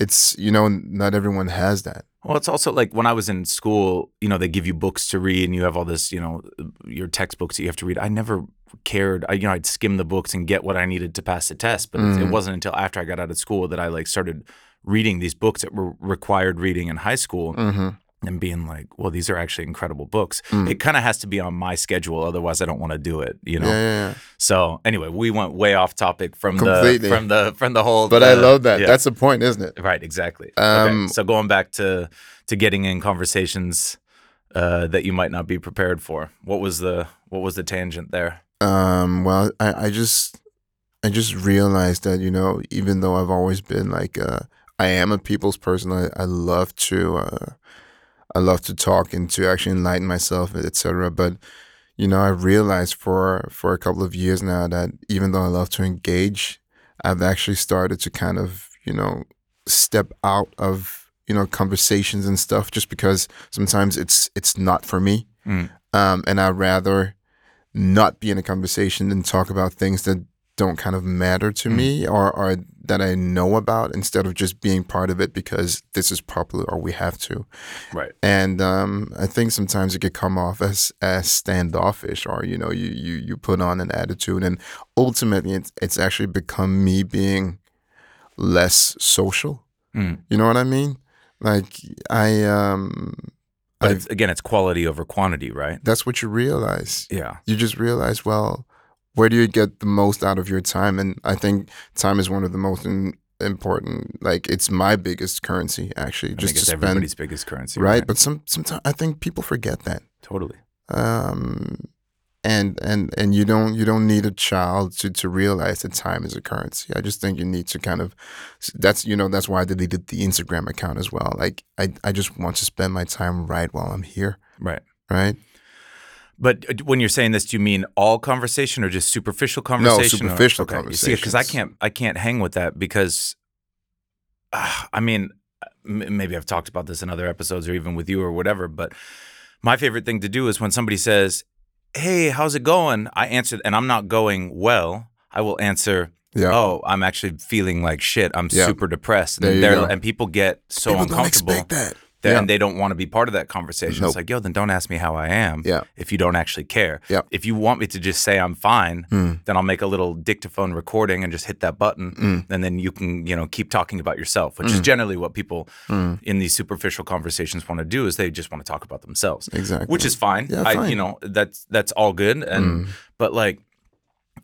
it's you know not everyone has that Well, it's also like when I was in school, you know, they give you books to read and you have all this, you know, your textbooks that you have to read. I never cared. I, you know, I'd skim the books and get what I needed to pass the test. But it, it wasn't until after I got out of school that I like started reading these books that were required reading in high school mm-hmm. And being like, well, these are actually incredible books. Mm. It kind of has to be on my schedule. Otherwise, I don't want to do it, you know? yeah, yeah, yeah So anyway, we went way off topic from Completely. the, from the, from the whole. but i love that that's the point isn't it Right, exactly. Um, okay, so going back to to getting in conversations uh, that you might not be prepared for. What was the what was the tangent there? Um, well, I, I just I just realized that, you know, even though I've always been like uh I am a people's person, I, I love to uh I love to talk and to actually enlighten myself, etc. But you know, I've realized for for a couple of years now that even though I love to engage, I've actually started to kind of, you know, step out of, you know, conversations and stuff just because sometimes it's it's not for me. Mm. Um, and I'd rather not be in a conversation and talk about things that don't kind of matter to me or, or that I know about instead of just being part of it because this is popular or we have to. Right. And um, I think sometimes it could come off as as standoffish or you know you you you put on an attitude and ultimately it's it's actually become me being less social. Mm. You know what I mean? Like I um But it's, again, it's quality over quantity, right? that's what you realize. Yeah. you just realize, well, where do you get the most out of your time? And I think time is one of the most in, important. Like it's my biggest currency, actually, I just think to spend. everybody's biggest currency, Right, but some sometimes I think people forget that. totally. Um, and and and you don't you don't need a child to to realize that time is a currency. I just think you need to kind of that's you know that's why I deleted the Instagram account as well. Like I I just want to spend my time right while I'm here. Right. Right. But uh, when you're saying this, do you mean all conversation or just superficial conversation? or- superficial okay. See, because I can't, I can't hang with that because, uh, I mean, m- maybe I've talked about this in other episodes or even with you or whatever. But my favorite thing to do is when somebody says, "Hey, how's it going?" I answer, and I'm not going well. I will answer. Yeah. Oh, I'm actually feeling like shit. I'm Yeah. super depressed, and There you go. and people get so People don't uncomfortable. expect that. Then Yeah. they don't want to be part of that conversation. Nope. It's like, yo, then don't ask me how I am Yeah. if you don't actually care. Yeah. If you want me to just say I'm fine, Hmm. then I'll make a little dictaphone recording and just hit that button, Mm. and then you can, you know, keep talking about yourself, which is generally what people Mm. in these superficial conversations want to do. Is they just want to talk about themselves, Exactly. which is fine. Yeah, I, you know, that's that's all good. And Mm. but like.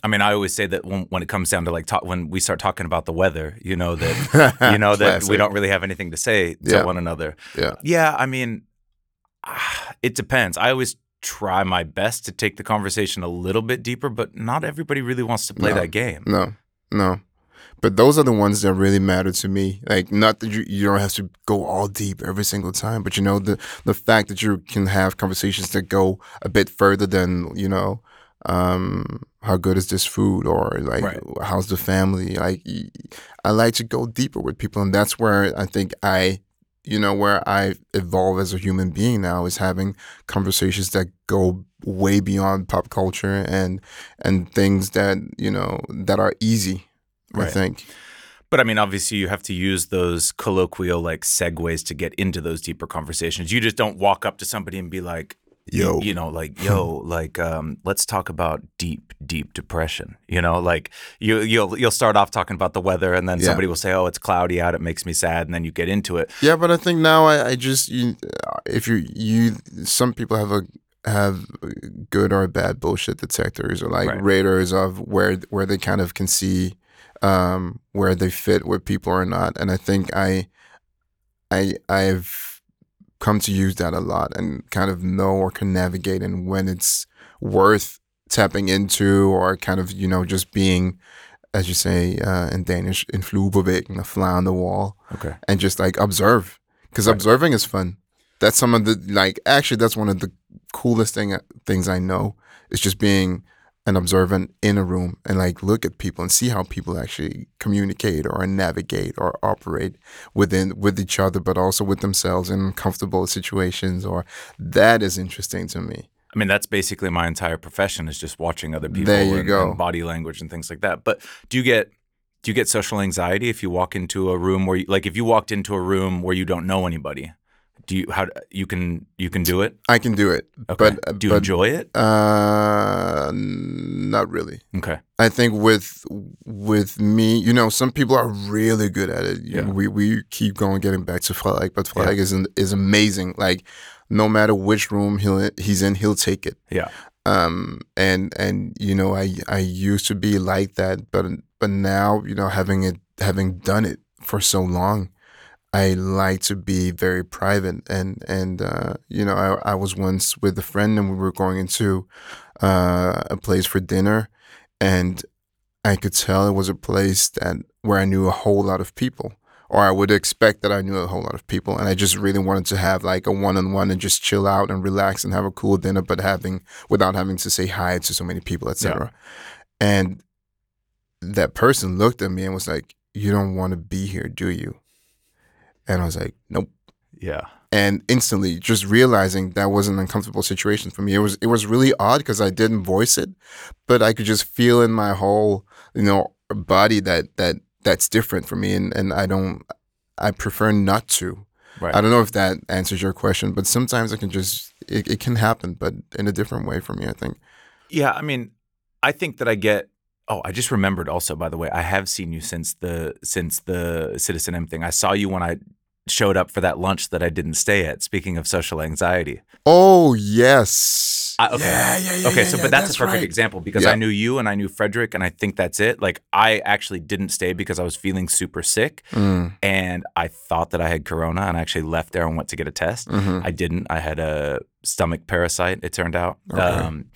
I mean, I always say that when, when it comes down to like talk, when we start talking about the weather, you know that you know that we don't really have anything to say to Yeah. one another. Yeah. Yeah, I mean, it depends. I always try my best to take the conversation a little bit deeper, but not everybody really wants to play No. that game. No, no. But those are the ones that really matter to me. Like, not that you, you don't have to go all deep every single time, but you know the the fact that you can have conversations that go a bit further than you know, um, how good is this food or like Right. how's the family? Like, i like to go deeper with people, and that's where I think I, you know, where I evolve as a human being now is having conversations that go way beyond pop culture and and things that you know that are easy. I think. But I mean, obviously, you have to use those colloquial like segues to get into those deeper conversations. You just don't walk up to somebody and be like, Yo. you know, like, yo, like, um, let's talk about deep, deep depression. You know, like you, you'll you'll start off talking about the weather, and then Yeah. somebody will say, oh, it's cloudy out, it makes me sad, and then you get into it. Yeah, but I think now I, I just you, if you you some people have a have good or bad bullshit detectors or like Right. radars of where where they kind of can see um, where they fit with people or not, and I think I I I've come to use that a lot and kind of know or can navigate and when it's worth tapping into or kind of you know just being as you say uh, in Danish, en flue på væggen, a fly on the wall Okay. and just like observe because Right. observing is fun that's some of the like actually that's one of the coolest thing things i know is just being an observant in a room and like look at people and see how people actually communicate or navigate or operate within with each other but also with themselves in comfortable situations or that is interesting to me I mean, that's basically my entire profession is just watching other people There you and, go. and body language and things like that. But do you get do you get social anxiety if you walk into a room where you like if you walked into a room where you don't know anybody? Do you how you can you can do it? i can do it Okay. but do you but enjoy it? uh not really Okay. I think with with me, you know, some people are really good at it. Yeah. we we keep going, getting back to Flag, but Flag Yeah. is is amazing. Like no matter which room he'll he's in, he'll take it. Yeah. Um, and and you know, I I used to be like that, but but now you know, having it having done it for so long, I like to be very private. And and uh, you know, I I was once with a friend, and we were going into uh, a place for dinner, and I could tell it was a place that where I knew a whole lot of people, or I would expect that I knew a whole lot of people, and I just really wanted to have like a one-on-one and just chill out and relax and have a cool dinner, but having without having to say hi to so many people, etc. And that person looked at me and was like, "You don't want to be here, do you?" And I was like, "Nope." Yeah. and instantly just realizing that was an uncomfortable situation for me it was it was really odd because i didn't voice it but i could just feel in my whole you know body that that that's different for me and and i don't i prefer not to Right. i don't know if that answers your question but sometimes it can just it, it can happen but in a different way for me i think Yeah, I mean, I think that I get. Oh, I just remembered. Also, by the way, I have seen you since the since the Citizen M thing. I saw you when I showed up for that lunch that I didn't stay at. Speaking of social anxiety. oh yes I, okay. yeah yeah yeah okay, yeah, so yeah, but that's, a perfect right. example because Yeah. I knew you and I knew Frederick, and I think that's it. Like I actually didn't stay because I was feeling super sick, Mm, and I thought that I had corona, and I actually left there and went to get a test. mhm. I didn't. I had a stomach parasite. It turned out. Okay. Um,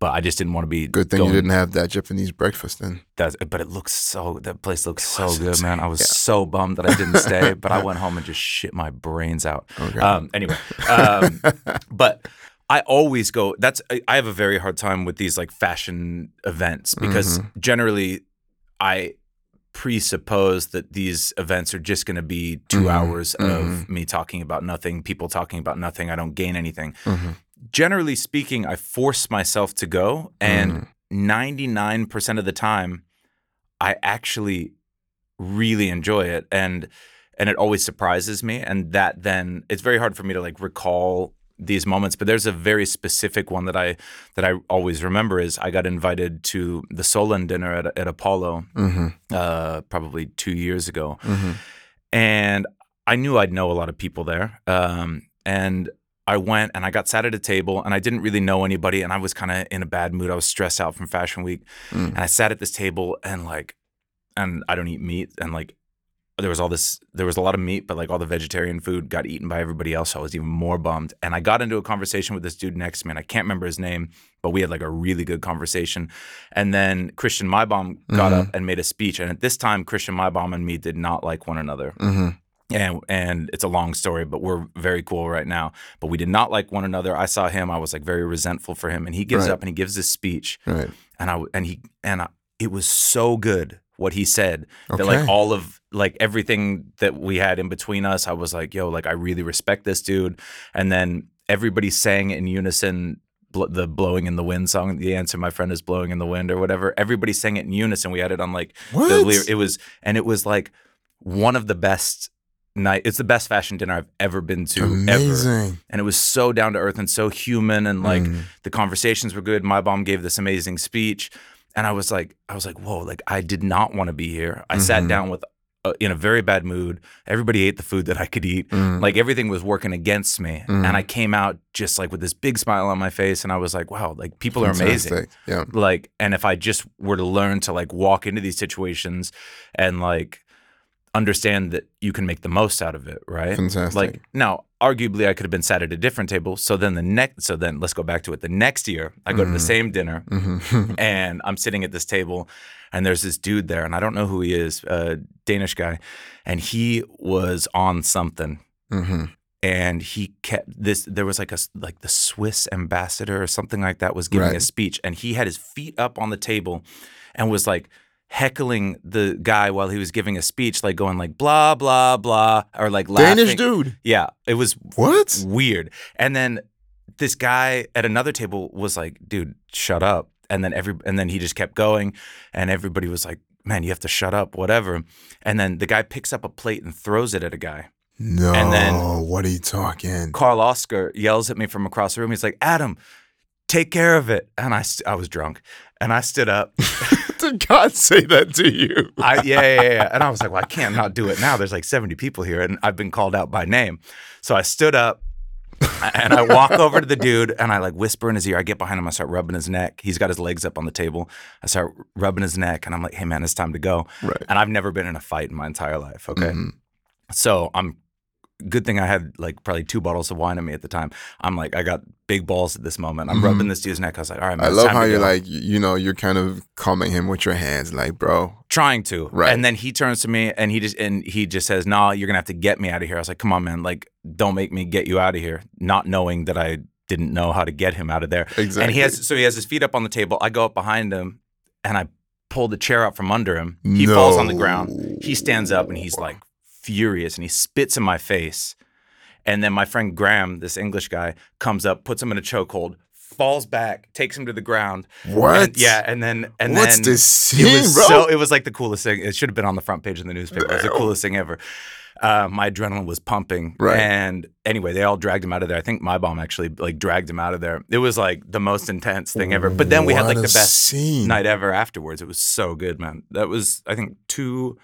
but I just didn't want to be. good thing you didn't have that japanese breakfast then That's, but it looks so. That place looks so good, man. I was yeah. so bummed that I didn't stay, but I went home and just shit my brains out. okay Um, anyway, um, but I always go. That's I have a very hard time with these like fashion events because Mm-hmm. generally I presuppose that these events are just going to be 2 Mhm, hours of mhm. me talking about nothing, people talking about nothing. I don't gain anything. Generally speaking, I force myself to go, and Mhm. 99% of the time I actually really enjoy it and and it always surprises me and that then it's very hard for me to like recall these moments but there's a very specific one that I that I always remember is I got invited to the Soulland dinner at, at Apollo Mhm. uh, probably 2 years ago Mhm. and I knew I'd know a lot of people there. Um, and I went and I got sat at a table and I didn't really know anybody and I was kind of in a bad mood. I was stressed out from Fashion Week Mm. and I sat at this table and like, and I don't eat meat and like, there was all this, there was a lot of meat, but like all the vegetarian food got eaten by everybody else. So I was even more bummed. And I got into a conversation with this dude next to me and I can't remember his name, but we had like a really good conversation. And then Christian Maibaum got Mhm. up and made a speech. And at this time, Christian Maibaum and me did not like one another Mhm. And and it's a long story, but we're very cool right now. But we did not like one another. I saw him. I was like very resentful for him, and he gives Right. up and he gives this speech, Right. and I and he and I, it was so good what he said okay. that like all of like everything that we had in between us, I was like, yo, like I really respect this dude, and then everybody sang in unison bl- the blowing in the wind song. The answer, my friend, is blowing in the wind or whatever. Everybody sang it in unison. We had it on like What? lyr- it was, and it was like one of the best night. It's the best fashion dinner I've ever been to ever and it was so down to earth and so human and like Mm. the conversations were good my mom gave this amazing speech and i was like i was like whoa like i did not want to be here i sat Mhm. down with uh, in a very bad mood everybody ate the food that i could eat Mm. like everything was working against me Mm. and i came out just like with this big smile on my face and i was like wow like people are amazing Yeah. like and if i just were to learn to like walk into these situations and like understand that you can make the most out of it right Fantastic. like now arguably i could have been sat at a different table so then the next so then let's go back to it the next year i go to the Mhm. same dinner hmm and i'm sitting at this table and there's this dude there and i don't know who he is a danish guy and he was on something hmm and he kept this there was like a like the swiss ambassador or something like that was giving Right. a speech and he had his feet up on the table and was like heckling the guy while he was giving a speech like going like blah blah blah or like laughing Danish dude. yeah it was What? weird and then this guy at another table was like dude shut up and then every and then he just kept going and everybody was like man you have to shut up whatever and then the guy picks up a plate and throws it at a guy No. And then- what are you talking? Carl Oscar yells at me from across the room. He's like, Adam, take care of it. And I, I was drunk and I stood up. Did God say that to you? I, yeah, yeah, yeah. And I was like, well, I can't not do it now. There's like 70 people here and I've been called out by name. So I stood up and I walk over to the dude and I like whisper in his ear. I get behind him. I start rubbing his neck. He's got his legs up on the table. I start rubbing his neck and I'm like, hey, man, it's time to go. Right. And I've never been in a fight in my entire life. Okay. Mhm. So I'm good thing I had like probably two bottles of wine on me at the time. I'm like, I got big balls at this moment. I'm Mhm. rubbing this dude's neck. I was like, all right, man, I love how you're go. like, you you know, you're kind of calming him with your hands, like, bro. trying to. Right. And then he turns to me and he just and he just says, "Nah, you're gonna have to get me out of here." I was like, "Come on, man! Like, don't make me get you out of here." Not knowing that I didn't know how to get him out of there. Exactly. And he has so he has his feet up on the table. I go up behind him and I pull the chair out from under him. He falls on the ground. He stands up and he's like furious and he spits in my face. And then my friend Graham, this English guy, comes up, puts him in a chokehold, falls back, takes him to the ground. What? And- yeah, and then and What's then this scene, it was bro? so it was like the coolest thing. It should have been on the front page of the newspaper. It was the coolest thing ever. Uh, my adrenaline was pumping. Right. And anyway, they all dragged him out of there. I think my bomb actually like dragged him out of there. It was like the most intense thing ever. But then we had like the best scene. night ever afterwards. It was so good, man. That was I think two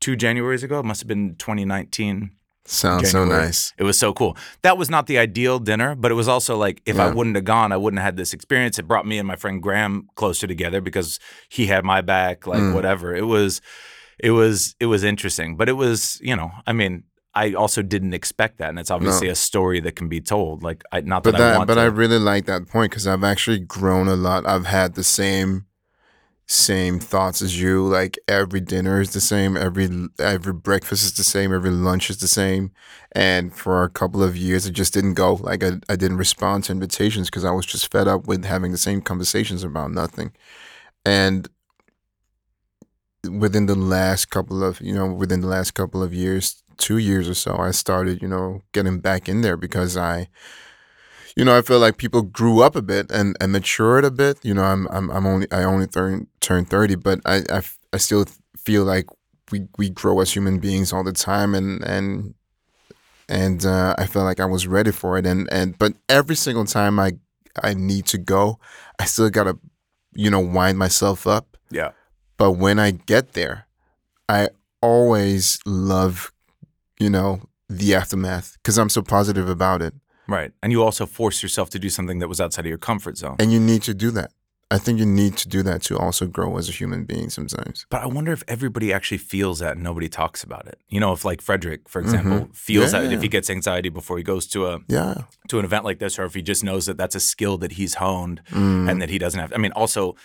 two Januaries ago. It must have been 2019. Sounds so nice. It was so cool. That was not the ideal dinner, but it was also like if I wouldn't have gone, I wouldn't have had this experience. It brought me and my friend Graham closer together because he had my back, like Mm. whatever. It was it was it was interesting. But it was, you know, I mean, I also didn't expect that. And it's obviously a story that can be told. Like I not that, But I that, want but to I really like that point because I've actually grown a lot. I've had the same, same thoughts as you. Like every dinner is the same, every every breakfast is the same, every lunch is the same. And for a couple of years, it just didn't go. Like I, I didn't respond to invitations because I was just fed up with having the same conversations about nothing. And within the last couple of you know within the last couple of years two years or so i started you know getting back in there because i you know i feel like people grew up a bit and, and matured a bit you know i'm i'm, I'm only i only turn, turned 30 but I, I f- I still feel like we we grow as human beings all the time and and and uh, I felt like I was ready for it and and but every single time I I need to go I still gotta you know wind myself up Yeah. but when I get there, I always love, you know, the aftermath because I'm so positive about it. Right. And you also force yourself to do something that was outside of your comfort zone. And you need to do that. I think you need to do that to also grow as a human being sometimes. But I wonder if everybody actually feels that and nobody talks about it. You know, if like Frederick, for example, Mhm. feels that if he gets anxiety before he goes to a Yeah. to an event like this, or if he just knows that that's a skill that he's honed Mm. and that he doesn't have. I mean, also,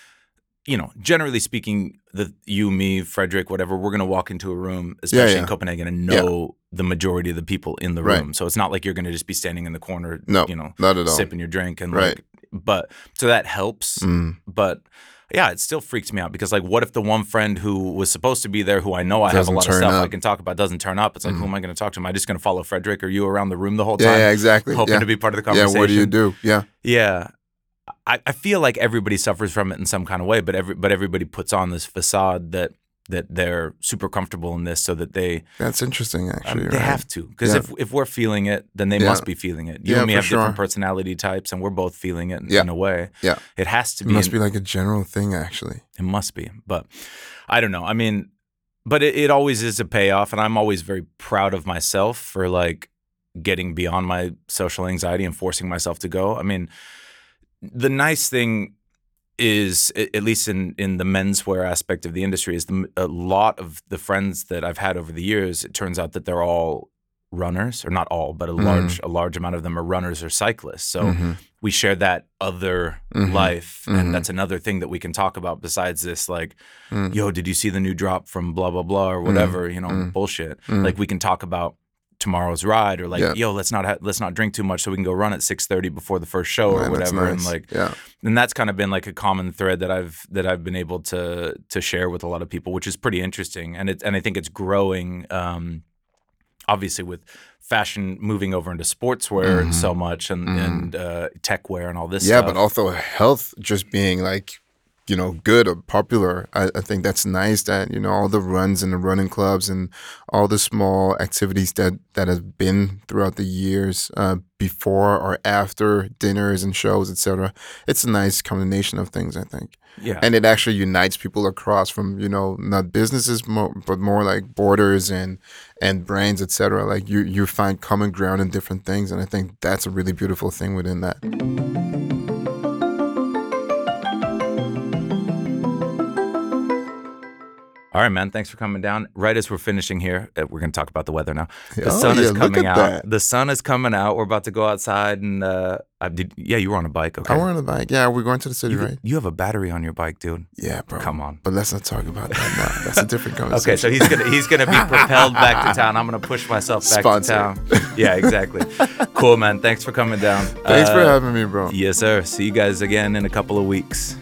you know, generally speaking, the you, me, Frederick, whatever, we're gonna walk into a room, especially in yeah. Copenhagen, and Yeah. know the majority of the people in the Right. room. So it's not like you're gonna just be standing in the corner, No, you know, not at all. sipping your drink and Right. like. But so that helps Mm. but yeah, it still freaks me out because like, what if the one friend who was supposed to be there, who I know I have a lot of stuff I can talk about, doesn't turn up? It's like, who Mhm. am I going to talk to? Am I just going to follow Frederick or you around the room the whole time, yeah, exactly. hoping yeah. to be part of the conversation. yeah, what do you do? Yeah. Yeah, I, I feel like everybody suffers from it in some kind of way, but every but everybody puts on this facade that that they're super comfortable in this so that they That's interesting, um, actually. they right? have to because Yeah. if if we're feeling it, then they Yeah. must be feeling it. You Yeah, and me have different personality types, and we're both feeling it in, in a way. Yeah. It has to be It be. must in- be like a general thing, actually. It must be, but I don't know. I mean, but it, it always is a payoff, and I'm always very proud of myself for like getting beyond my social anxiety and forcing myself to go. I mean, the nice thing is, at least in in the menswear aspect of the industry, is the, a lot of the friends that I've had over the years. It turns out that they're all runners, or not all, but a Mhm. large a large amount of them are runners or cyclists. So Mhm. we share that other Mhm. life and that's another thing that we can talk about besides this like Mm. yo did you see the new drop from blah blah blah or whatever you know mm. bullshit Mm. like we can talk about tomorrow's ride or like Yeah. yo let's not ha- let's not drink too much so we can go run at 6:30 before the first show or Man, that's whatever and like yeah. and that's kind of been like a common thread that I've that I've been able to to share with a lot of people, which is pretty interesting, and it and I think it's growing. Um, obviously, with fashion moving over into sportswear Mhm. so much, and Mhm. and uh, techwear and all this. yeah, stuff. but also health just being like, you know, good or popular. I, I think that's nice that, you know, all the runs and the running clubs and all the small activities that, that have been throughout the years uh, before or after dinners and shows, etc. It's a nice combination of things, I think. yeah, And it actually unites people across from, you know, not businesses, more, but more like borders and and brands, etc. Like you, you find common ground in different things. And I think that's a really beautiful thing within that. All right, man. Thanks for coming down. Right as we're finishing here, uh, we're going to talk about the weather now. The Oh, sun is yeah, look coming out. that. The sun is coming out. We're about to go outside, and uh, I did. Yeah, you were on a bike. Okay. I were on the bike. Yeah, we're going to the city, you, right? you have a battery on your bike, dude. Yeah, bro. Come on. But let's not talk about that now. That's a different conversation. Okay, so he's gonna he's gonna be propelled back to town. I'm gonna push myself back to town. Yeah, exactly. cool, man. Thanks for coming down. Thanks for Uh, having me, bro. Yes, sir. See you guys again in a couple of weeks.